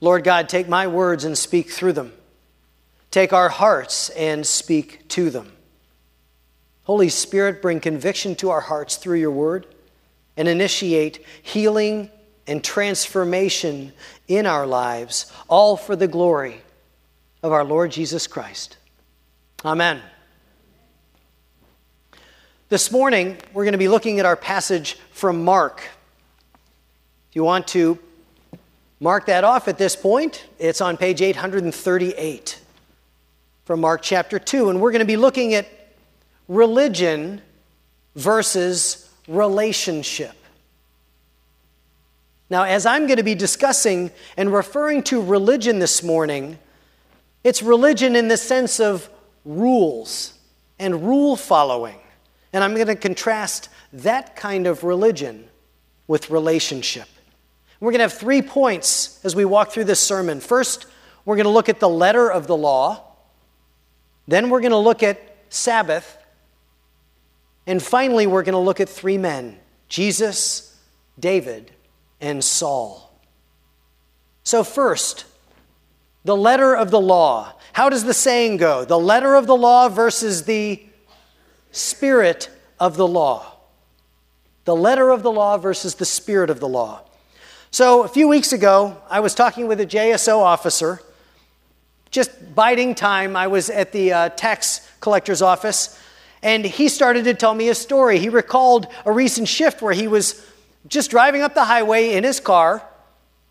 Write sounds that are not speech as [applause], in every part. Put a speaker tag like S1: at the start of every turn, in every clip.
S1: Lord God, take my words and speak through them. Take our hearts and speak to them. Holy Spirit, bring conviction to our hearts through your word and initiate healing and transformation in our lives, all for the glory of our Lord Jesus Christ. Amen. This morning, we're going to be looking at our passage from Mark. If you want to mark that off at this point, it's on page 838 from Mark chapter 2. And we're going to be looking at religion versus relationship. Now, as I'm going to be discussing and referring to religion this morning, it's religion in the sense of rules and rule following. And I'm going to contrast that kind of religion with relationship. We're going to have three points as we walk through this sermon. First, we're going to look at the letter of the law. Then, we're going to look at Sabbath. And finally, we're going to look at three men Jesus, David, and Saul. So, first, the letter of the law. How does the saying go? The letter of the law versus the spirit of the law. The letter of the law versus the spirit of the law. So, a few weeks ago, I was talking with a JSO officer, just biding time. I was at the uh, tax collector's office, and he started to tell me a story. He recalled a recent shift where he was just driving up the highway in his car,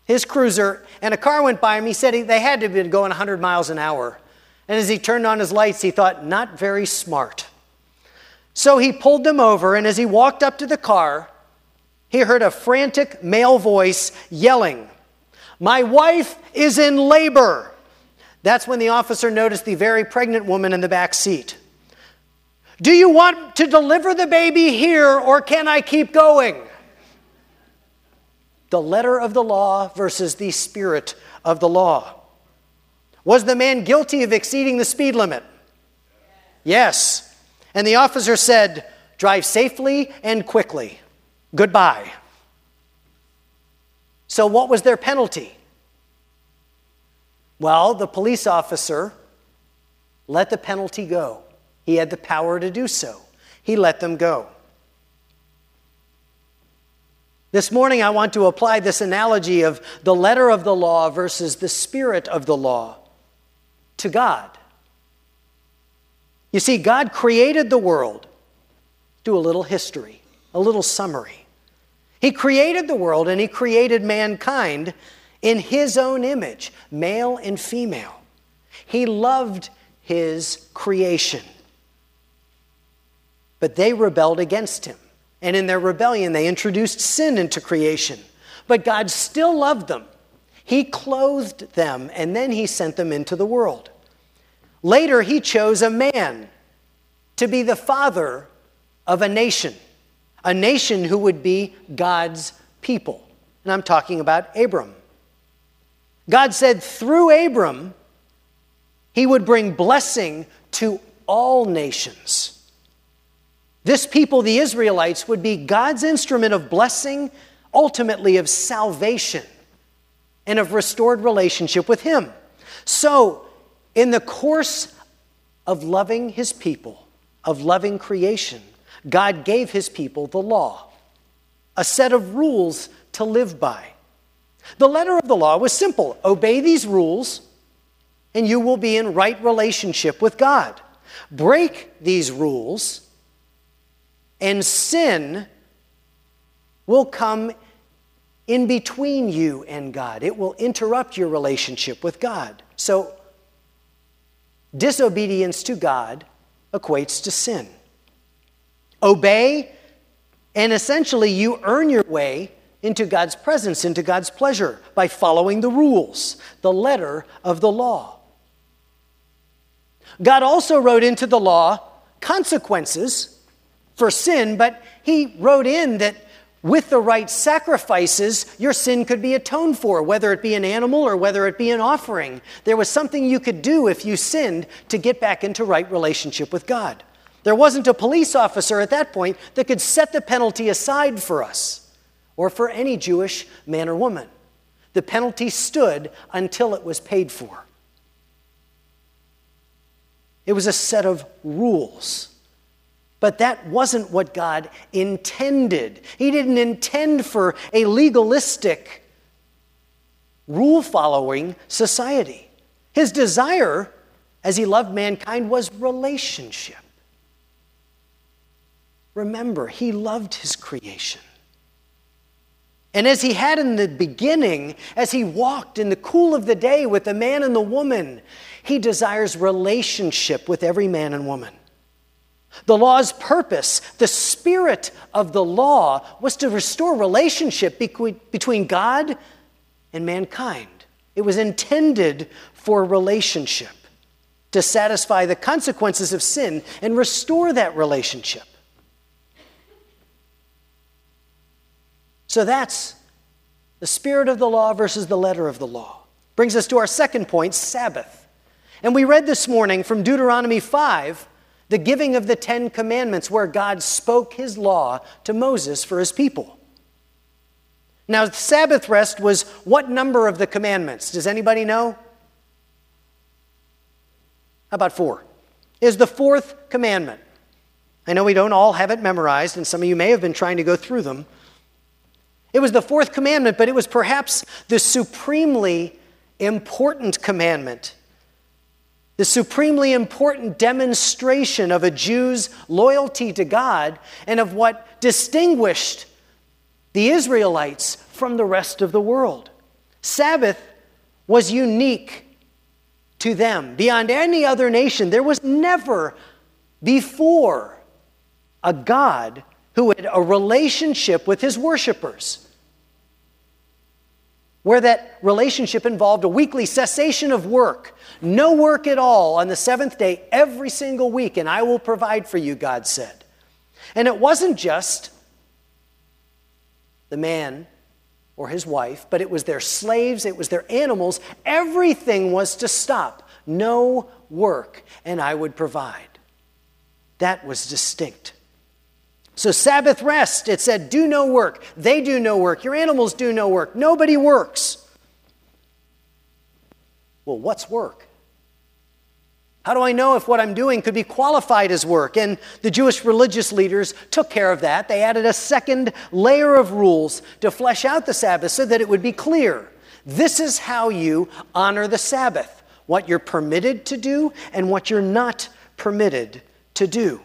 S1: his cruiser, and a car went by him. He said he, they had to have been going 100 miles an hour. And as he turned on his lights, he thought, not very smart. So he pulled them over, and as he walked up to the car, he heard a frantic male voice yelling, My wife is in labor. That's when the officer noticed the very pregnant woman in the back seat. Do you want to deliver the baby here, or can I keep going? The letter of the law versus the spirit of the law. Was the man guilty of exceeding the speed limit? Yes. And the officer said, Drive safely and quickly. Goodbye. So, what was their penalty? Well, the police officer let the penalty go. He had the power to do so. He let them go. This morning, I want to apply this analogy of the letter of the law versus the spirit of the law to God. You see, God created the world. Do a little history, a little summary. He created the world and He created mankind in His own image, male and female. He loved His creation. But they rebelled against Him. And in their rebellion, they introduced sin into creation. But God still loved them. He clothed them, and then He sent them into the world. Later, he chose a man to be the father of a nation, a nation who would be God's people. And I'm talking about Abram. God said through Abram, he would bring blessing to all nations. This people, the Israelites, would be God's instrument of blessing, ultimately of salvation, and of restored relationship with Him. So, in the course of loving his people, of loving creation, God gave his people the law, a set of rules to live by. The letter of the law was simple obey these rules, and you will be in right relationship with God. Break these rules, and sin will come in between you and God. It will interrupt your relationship with God. So, Disobedience to God equates to sin. Obey, and essentially you earn your way into God's presence, into God's pleasure by following the rules, the letter of the law. God also wrote into the law consequences for sin, but He wrote in that with the right sacrifices, your sin could be atoned for, whether it be an animal or whether it be an offering. There was something you could do if you sinned to get back into right relationship with God. There wasn't a police officer at that point that could set the penalty aside for us or for any Jewish man or woman. The penalty stood until it was paid for. It was a set of rules. But that wasn't what God intended. He didn't intend for a legalistic, rule following society. His desire, as he loved mankind, was relationship. Remember, he loved his creation. And as he had in the beginning, as he walked in the cool of the day with the man and the woman, he desires relationship with every man and woman. The law's purpose, the spirit of the law, was to restore relationship between God and mankind. It was intended for relationship, to satisfy the consequences of sin and restore that relationship. So that's the spirit of the law versus the letter of the law. Brings us to our second point Sabbath. And we read this morning from Deuteronomy 5 the giving of the Ten Commandments, where God spoke his law to Moses for his people. Now, Sabbath rest was what number of the commandments? Does anybody know? How about four? Is the fourth commandment. I know we don't all have it memorized, and some of you may have been trying to go through them. It was the fourth commandment, but it was perhaps the supremely important commandment the supremely important demonstration of a Jew's loyalty to God and of what distinguished the Israelites from the rest of the world. Sabbath was unique to them. Beyond any other nation, there was never before a God who had a relationship with his worshipers where that relationship involved a weekly cessation of work, no work at all on the seventh day every single week, and I will provide for you, God said. And it wasn't just the man or his wife, but it was their slaves, it was their animals. Everything was to stop. No work, and I would provide. That was distinct. So, Sabbath rest, it said, do no work. They do no work. Your animals do no work. Nobody works. Well, what's work? How do I know if what I'm doing could be qualified as work? And the Jewish religious leaders took care of that. They added a second layer of rules to flesh out the Sabbath so that it would be clear. This is how you honor the Sabbath what you're permitted to do and what you're not permitted to do.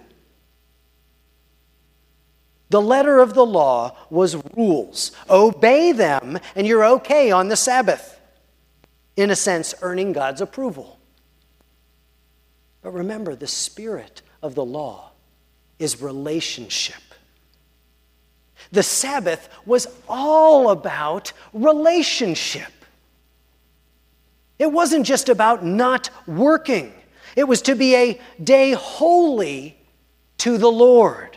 S1: The letter of the law was rules. Obey them, and you're okay on the Sabbath. In a sense, earning God's approval. But remember, the spirit of the law is relationship. The Sabbath was all about relationship. It wasn't just about not working, it was to be a day holy to the Lord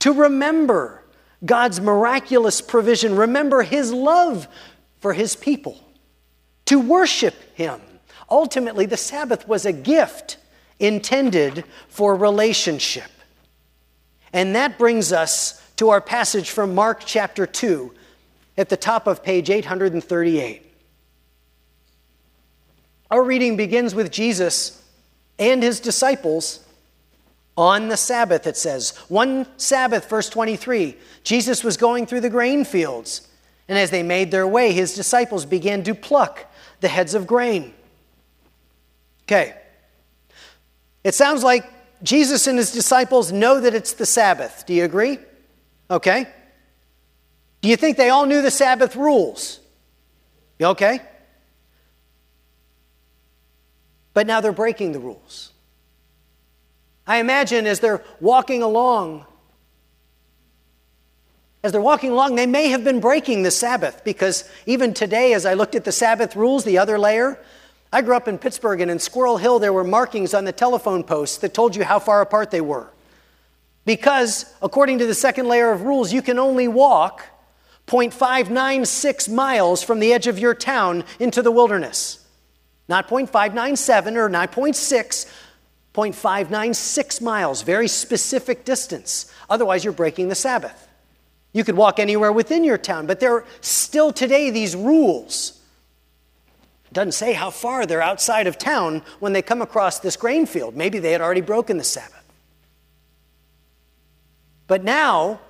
S1: to remember God's miraculous provision, remember His love for His people, to worship Him. Ultimately, the Sabbath was a gift intended for relationship. And that brings us to our passage from Mark chapter 2 at the top of page 838. Our reading begins with Jesus and his disciples on the Sabbath, it says. One Sabbath, verse 23, Jesus was going through the grain fields, and as they made their way, his disciples began to pluck the heads of grain. Okay. It sounds like Jesus and his disciples know that it's the Sabbath. Do you agree? Okay. Do you think they all knew the Sabbath rules? Okay. But now they're breaking the rules. I imagine as they're walking along, as they're walking along, they may have been breaking the Sabbath because even today, as I looked at the Sabbath rules, the other layer, I grew up in Pittsburgh and in Squirrel Hill, there were markings on the telephone posts that told you how far apart they were. Because, according to the second layer of rules, you can only walk 0.596 miles from the edge of your town into the wilderness. Not 0.597 or 9.6, 0.596 miles, very specific distance. Otherwise, you're breaking the Sabbath. You could walk anywhere within your town, but there are still today these rules. It doesn't say how far they're outside of town when they come across this grain field. Maybe they had already broken the Sabbath. But now,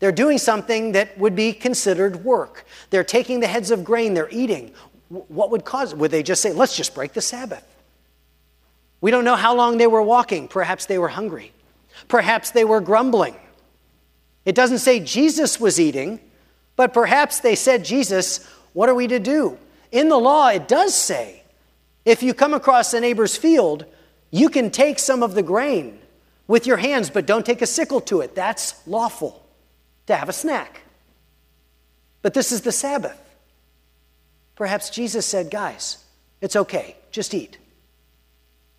S1: they're doing something that would be considered work. They're taking the heads of grain, they're eating. What would cause it? Would they just say, let's just break the Sabbath? We don't know how long they were walking. Perhaps they were hungry. Perhaps they were grumbling. It doesn't say Jesus was eating, but perhaps they said, Jesus, what are we to do? In the law, it does say if you come across a neighbor's field, you can take some of the grain with your hands, but don't take a sickle to it. That's lawful to have a snack. But this is the Sabbath. Perhaps Jesus said, Guys, it's okay, just eat.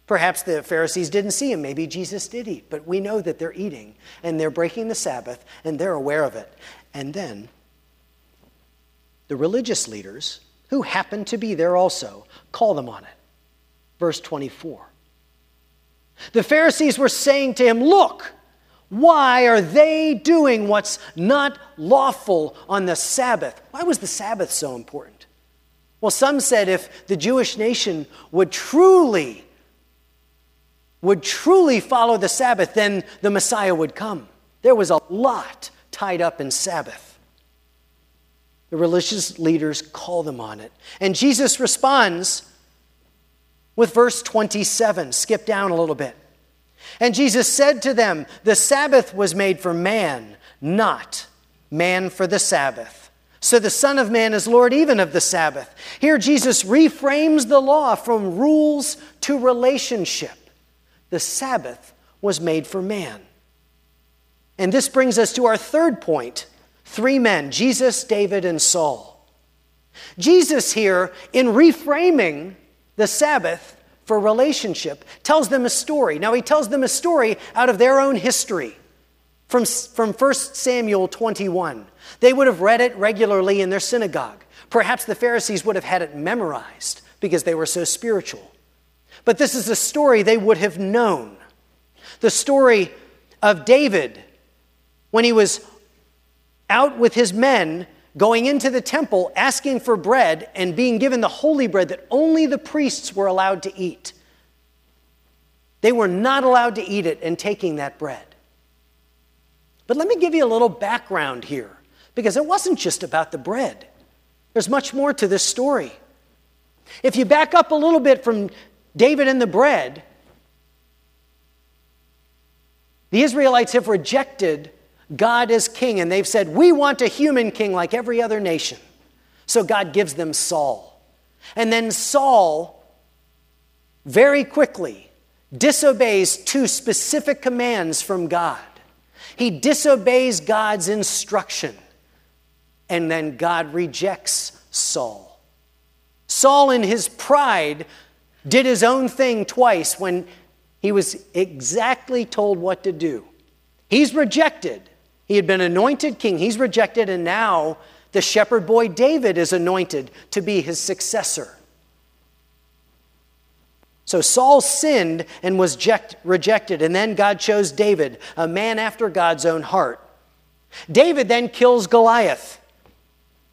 S1: Perhaps the Pharisees didn't see him. Maybe Jesus did eat. But we know that they're eating and they're breaking the Sabbath and they're aware of it. And then the religious leaders, who happen to be there also, call them on it. Verse 24. The Pharisees were saying to him, Look, why are they doing what's not lawful on the Sabbath? Why was the Sabbath so important? Well, some said if the Jewish nation would truly would truly follow the Sabbath, then the Messiah would come. There was a lot tied up in Sabbath. The religious leaders call them on it. And Jesus responds with verse 27. Skip down a little bit. And Jesus said to them, The Sabbath was made for man, not man for the Sabbath. So the Son of Man is Lord even of the Sabbath. Here Jesus reframes the law from rules to relationship. The Sabbath was made for man. And this brings us to our third point three men Jesus, David, and Saul. Jesus, here, in reframing the Sabbath for relationship, tells them a story. Now, he tells them a story out of their own history from, from 1 Samuel 21. They would have read it regularly in their synagogue. Perhaps the Pharisees would have had it memorized because they were so spiritual. But this is a story they would have known. The story of David when he was out with his men going into the temple asking for bread and being given the holy bread that only the priests were allowed to eat. They were not allowed to eat it and taking that bread. But let me give you a little background here because it wasn't just about the bread. There's much more to this story. If you back up a little bit from David and the bread, the Israelites have rejected God as king and they've said, We want a human king like every other nation. So God gives them Saul. And then Saul very quickly disobeys two specific commands from God. He disobeys God's instruction, and then God rejects Saul. Saul, in his pride, did his own thing twice when he was exactly told what to do. He's rejected. He had been anointed king, he's rejected, and now the shepherd boy David is anointed to be his successor. So Saul sinned and was rejected, and then God chose David, a man after God's own heart. David then kills Goliath.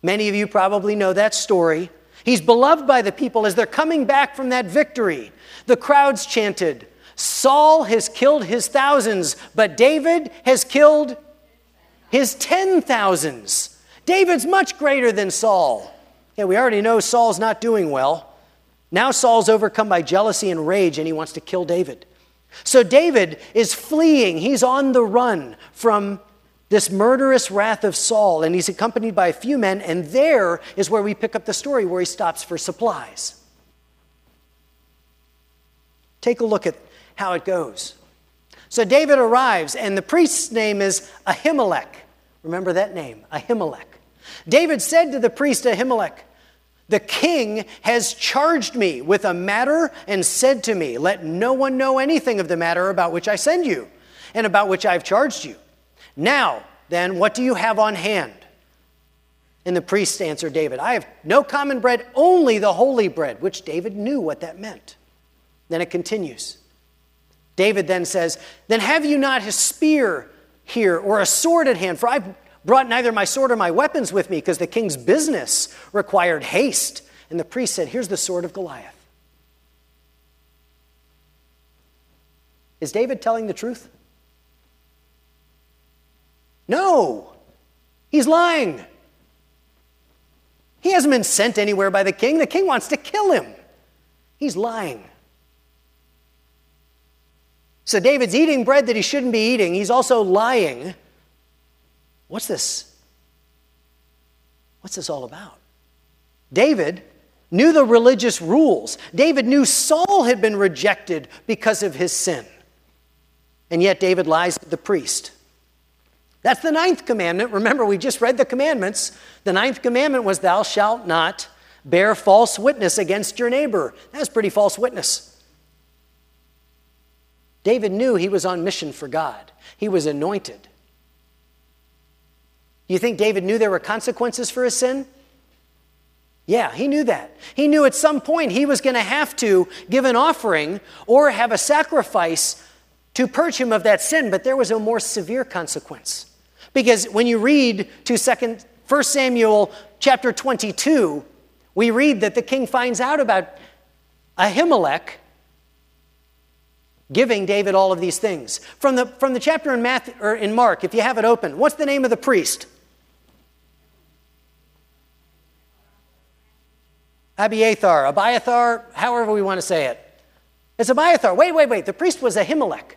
S1: Many of you probably know that story. He's beloved by the people as they're coming back from that victory. The crowds chanted, Saul has killed his thousands, but David has killed his ten thousands. David's much greater than Saul. Yeah, we already know Saul's not doing well. Now Saul's overcome by jealousy and rage and he wants to kill David. So David is fleeing. He's on the run from this murderous wrath of Saul, and he's accompanied by a few men, and there is where we pick up the story where he stops for supplies. Take a look at how it goes. So David arrives, and the priest's name is Ahimelech. Remember that name, Ahimelech. David said to the priest Ahimelech, The king has charged me with a matter and said to me, Let no one know anything of the matter about which I send you and about which I've charged you. Now, then, what do you have on hand? And the priest answered David, I have no common bread, only the holy bread, which David knew what that meant. Then it continues. David then says, Then have you not a spear here or a sword at hand, for I've brought neither my sword or my weapons with me, because the king's business required haste. And the priest said, Here's the sword of Goliath. Is David telling the truth? No, he's lying. He hasn't been sent anywhere by the king. The king wants to kill him. He's lying. So David's eating bread that he shouldn't be eating. He's also lying. What's this? What's this all about? David knew the religious rules. David knew Saul had been rejected because of his sin. And yet David lies to the priest. That's the ninth commandment. Remember, we just read the commandments. The ninth commandment was, Thou shalt not bear false witness against your neighbor. That's pretty false witness. David knew he was on mission for God, he was anointed. You think David knew there were consequences for his sin? Yeah, he knew that. He knew at some point he was going to have to give an offering or have a sacrifice to purge him of that sin, but there was a more severe consequence. Because when you read to second, 1 Samuel chapter 22, we read that the king finds out about Ahimelech giving David all of these things. From the, from the chapter in, Matthew, or in Mark, if you have it open, what's the name of the priest? Abiathar, Abiathar, however we want to say it. It's Abiathar. Wait, wait, wait. The priest was Ahimelech.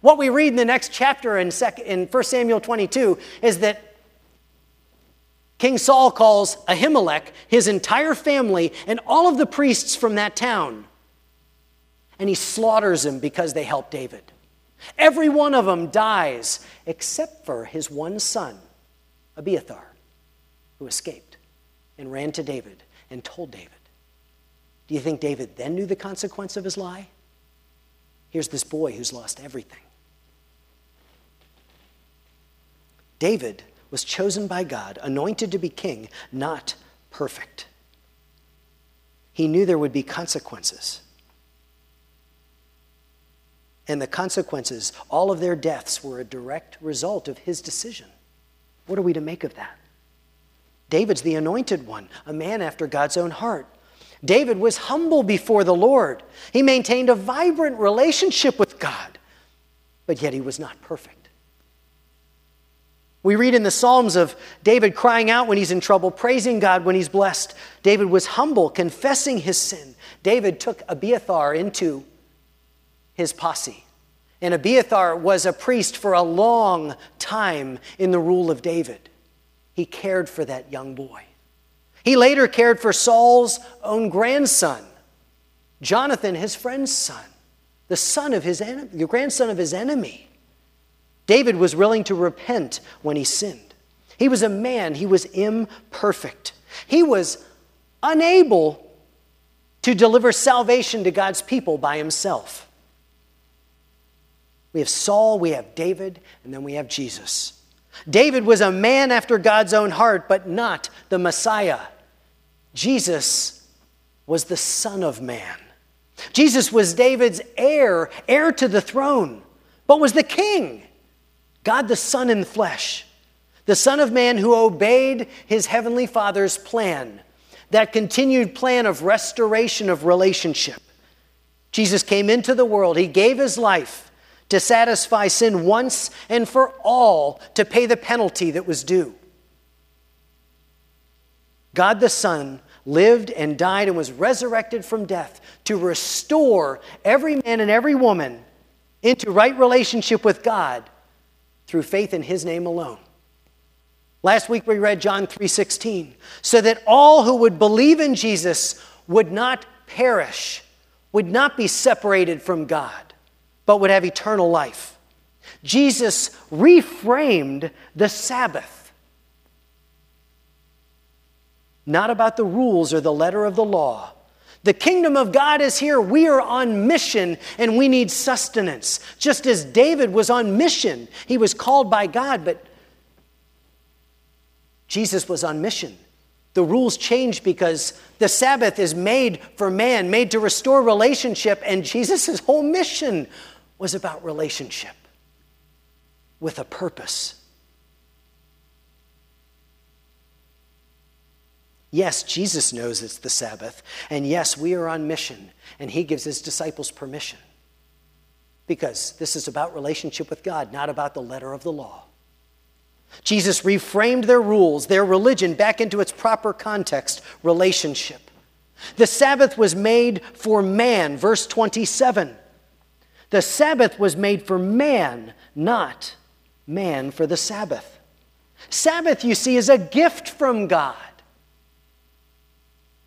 S1: What we read in the next chapter in, in 1 Samuel 22 is that King Saul calls Ahimelech, his entire family, and all of the priests from that town and he slaughters them because they helped David. Every one of them dies except for his one son, Abiathar, who escaped and ran to David and told David. Do you think David then knew the consequence of his lie? Here's this boy who's lost everything. David was chosen by God, anointed to be king, not perfect. He knew there would be consequences and the consequences, all of their deaths, were a direct result of his decision. What are we to make of that? David's the anointed one, a man after God's own heart. David was humble before the Lord. He maintained a vibrant relationship with God, but yet he was not perfect. We read in the Psalms of David crying out when he's in trouble, praising God when he's blessed. David was humble, confessing his sin. David took Abiathar into his posse. And Abiathar was a priest for a long time in the rule of David. He cared for that young boy. He later cared for Saul's own grandson, Jonathan, his friend's son, the son of his enemy, the grandson of his enemy. David was willing to repent when he sinned. He was a man, he was imperfect. He was unable to deliver salvation to God's people by himself. We have Saul, we have David, and then we have Jesus. David was a man after God's own heart, but not the Messiah. Jesus was the Son of Man. Jesus was David's heir, heir to the throne, but was the king. God the Son in flesh, the Son of Man who obeyed his heavenly Father's plan, that continued plan of restoration of relationship. Jesus came into the world, he gave his life to satisfy sin once and for all to pay the penalty that was due. God the Son lived and died and was resurrected from death to restore every man and every woman into right relationship with God through faith in his name alone. Last week we read John 3:16 so that all who would believe in Jesus would not perish, would not be separated from God but would have eternal life. Jesus reframed the Sabbath. Not about the rules or the letter of the law. The kingdom of God is here. We are on mission and we need sustenance. Just as David was on mission, he was called by God, but Jesus was on mission. The rules changed because the Sabbath is made for man, made to restore relationship, and Jesus' whole mission was about relationship. with a purpose. Yes, Jesus knows it's the Sabbath. And yes, we are on mission. And he gives his disciples permission. Because this is about relationship with God, not about the letter of the law. Jesus reframed their rules, their religion, back into its proper context relationship. The Sabbath was made for man, verse 27. The Sabbath was made for man, not man for the Sabbath. Sabbath, you see, is a gift from God.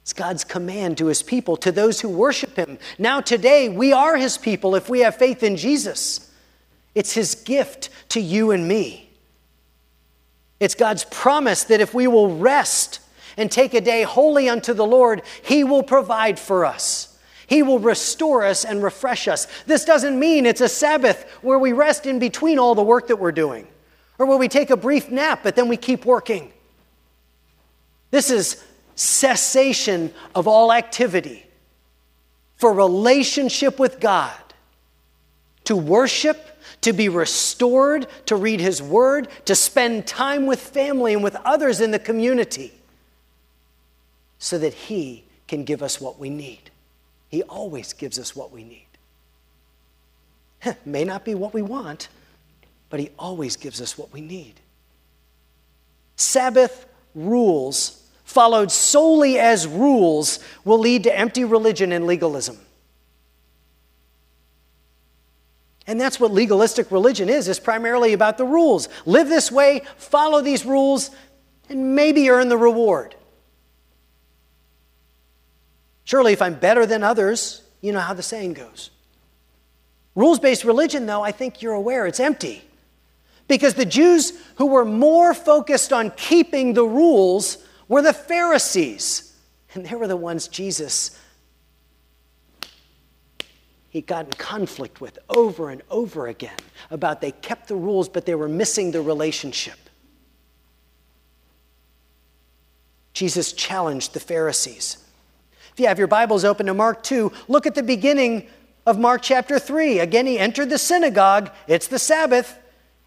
S1: It's God's command to his people, to those who worship him. Now, today, we are his people if we have faith in Jesus. It's his gift to you and me. It's God's promise that if we will rest and take a day holy unto the Lord, he will provide for us. He will restore us and refresh us. This doesn't mean it's a Sabbath where we rest in between all the work that we're doing, or where we take a brief nap, but then we keep working. This is cessation of all activity for relationship with God, to worship, to be restored, to read His Word, to spend time with family and with others in the community, so that He can give us what we need. He always gives us what we need. [laughs] May not be what we want, but He always gives us what we need. Sabbath rules followed solely as rules, will lead to empty religion and legalism. And that's what legalistic religion is, is primarily about the rules. Live this way, follow these rules, and maybe earn the reward. Surely, if I'm better than others, you know how the saying goes. Rules based religion, though, I think you're aware, it's empty. Because the Jews who were more focused on keeping the rules were the Pharisees. And they were the ones Jesus he got in conflict with over and over again about they kept the rules but they were missing the relationship. Jesus challenged the Pharisees. If you have your Bibles open to Mark 2, look at the beginning of Mark chapter 3. Again, he entered the synagogue, it's the Sabbath,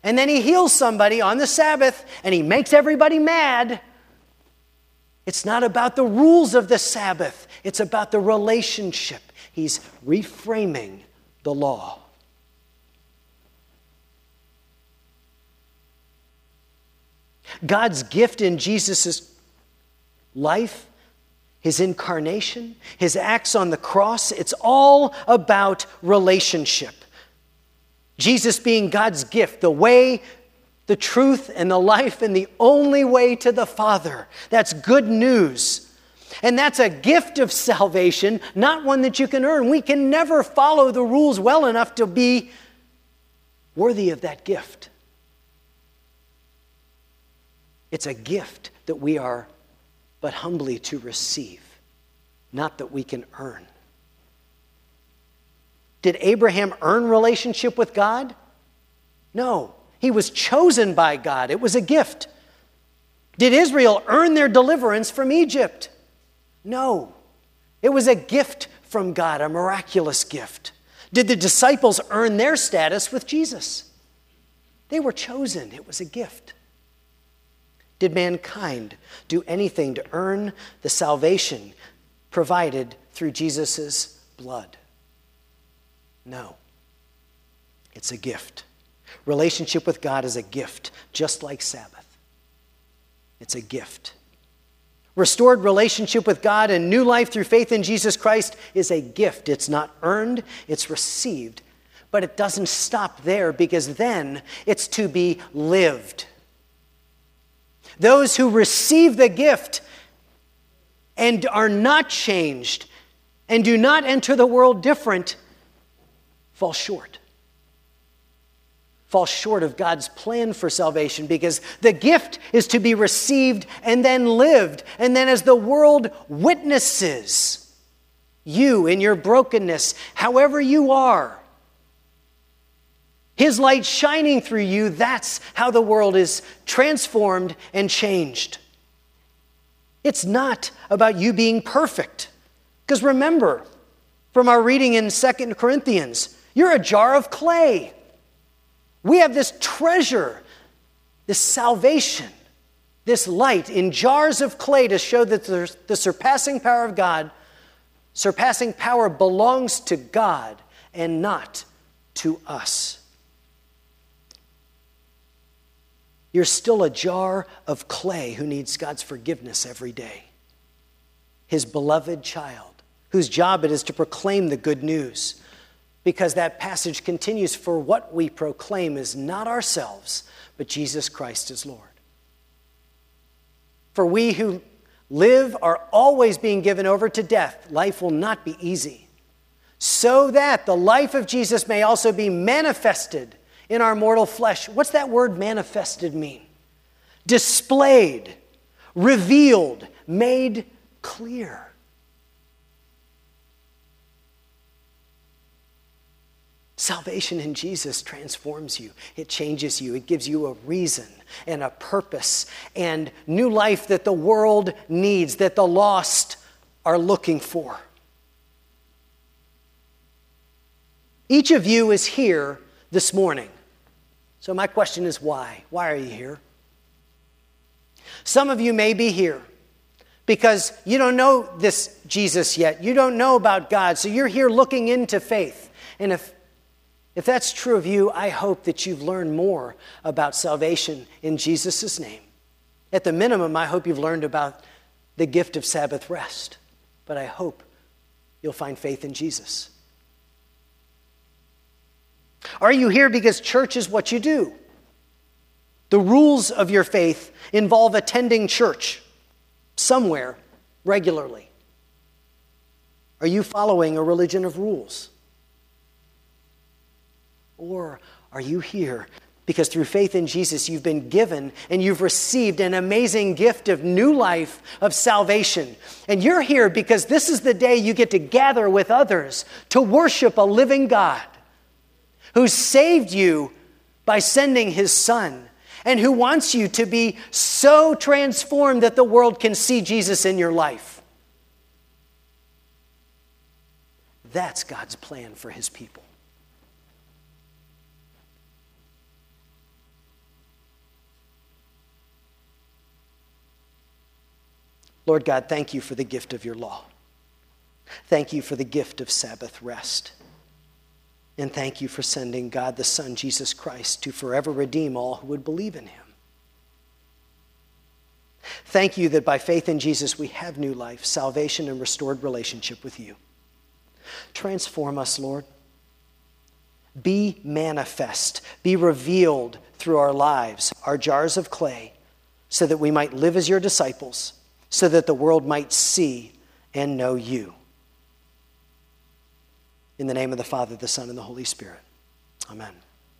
S1: and then he heals somebody on the Sabbath and he makes everybody mad. It's not about the rules of the Sabbath, it's about the relationship. He's reframing the law. God's gift in Jesus' life, his incarnation, his acts on the cross, it's all about relationship. Jesus being God's gift, the way, the truth, and the life, and the only way to the Father. That's good news. And that's a gift of salvation, not one that you can earn. We can never follow the rules well enough to be worthy of that gift. It's a gift that we are but humbly to receive, not that we can earn. Did Abraham earn relationship with God? No. He was chosen by God. It was a gift. Did Israel earn their deliverance from Egypt? No. It was a gift from God, a miraculous gift. Did the disciples earn their status with Jesus? They were chosen, it was a gift. Did mankind do anything to earn the salvation provided through Jesus' blood? No. It's a gift. Relationship with God is a gift, just like Sabbath. It's a gift. Restored relationship with God and new life through faith in Jesus Christ is a gift. It's not earned, it's received. But it doesn't stop there because then it's to be lived. Those who receive the gift and are not changed and do not enter the world different fall short fall short of God's plan for salvation because the gift is to be received and then lived. And then, as the world witnesses you in your brokenness, however you are, His light shining through you, that's how the world is transformed and changed. It's not about you being perfect. Because remember, from our reading in Second Corinthians, you're a jar of clay We have this treasure, this salvation, this light in jars of clay to show that the surpassing power of God, surpassing power belongs to God and not to us. You're still a jar of clay who needs God's forgiveness every day. His beloved child, whose job it is to proclaim the good news. Because that passage continues for what we proclaim is not ourselves, but Jesus Christ is Lord. For we who live are always being given over to death. Life will not be easy. So that the life of Jesus may also be manifested in our mortal flesh. What's that word manifested mean? Displayed, revealed, made clear. Salvation in Jesus transforms you. It changes you. It gives you a reason and a purpose and new life that the world needs, that the lost are looking for. Each of you is here this morning so, my question is why? Why are you here? Some of you may be here because you don't know this Jesus yet. You don't know about God. So, you're here looking into faith. And if, if that's true of you, I hope that you've learned more about salvation in Jesus' name. At the minimum, I hope you've learned about the gift of Sabbath rest. But I hope you'll find faith in Jesus. Are you here because church is what you do? The rules of your faith involve attending church somewhere regularly. Are you following a religion of rules? Or are you here because through faith in Jesus, you've been given and you've received an amazing gift of new life, of salvation. And you're here because this is the day you get to gather with others to worship a living God who saved you by sending his son and who wants you to be so transformed that the world can see Jesus in your life. That's God's plan for his people. Lord God, thank you for the gift of your law. Thank you for the gift of Sabbath rest. And thank you for sending God the Son, Jesus Christ, to forever redeem all who would believe in him. Thank you that by faith in Jesus we have new life, salvation, and restored relationship with you. Transform us, Lord. Be manifest, be revealed through our lives, our jars of clay, so that we might live as your disciples, so that the world might see and know you. In the name of the Father, the Son, and the Holy Spirit. Amen.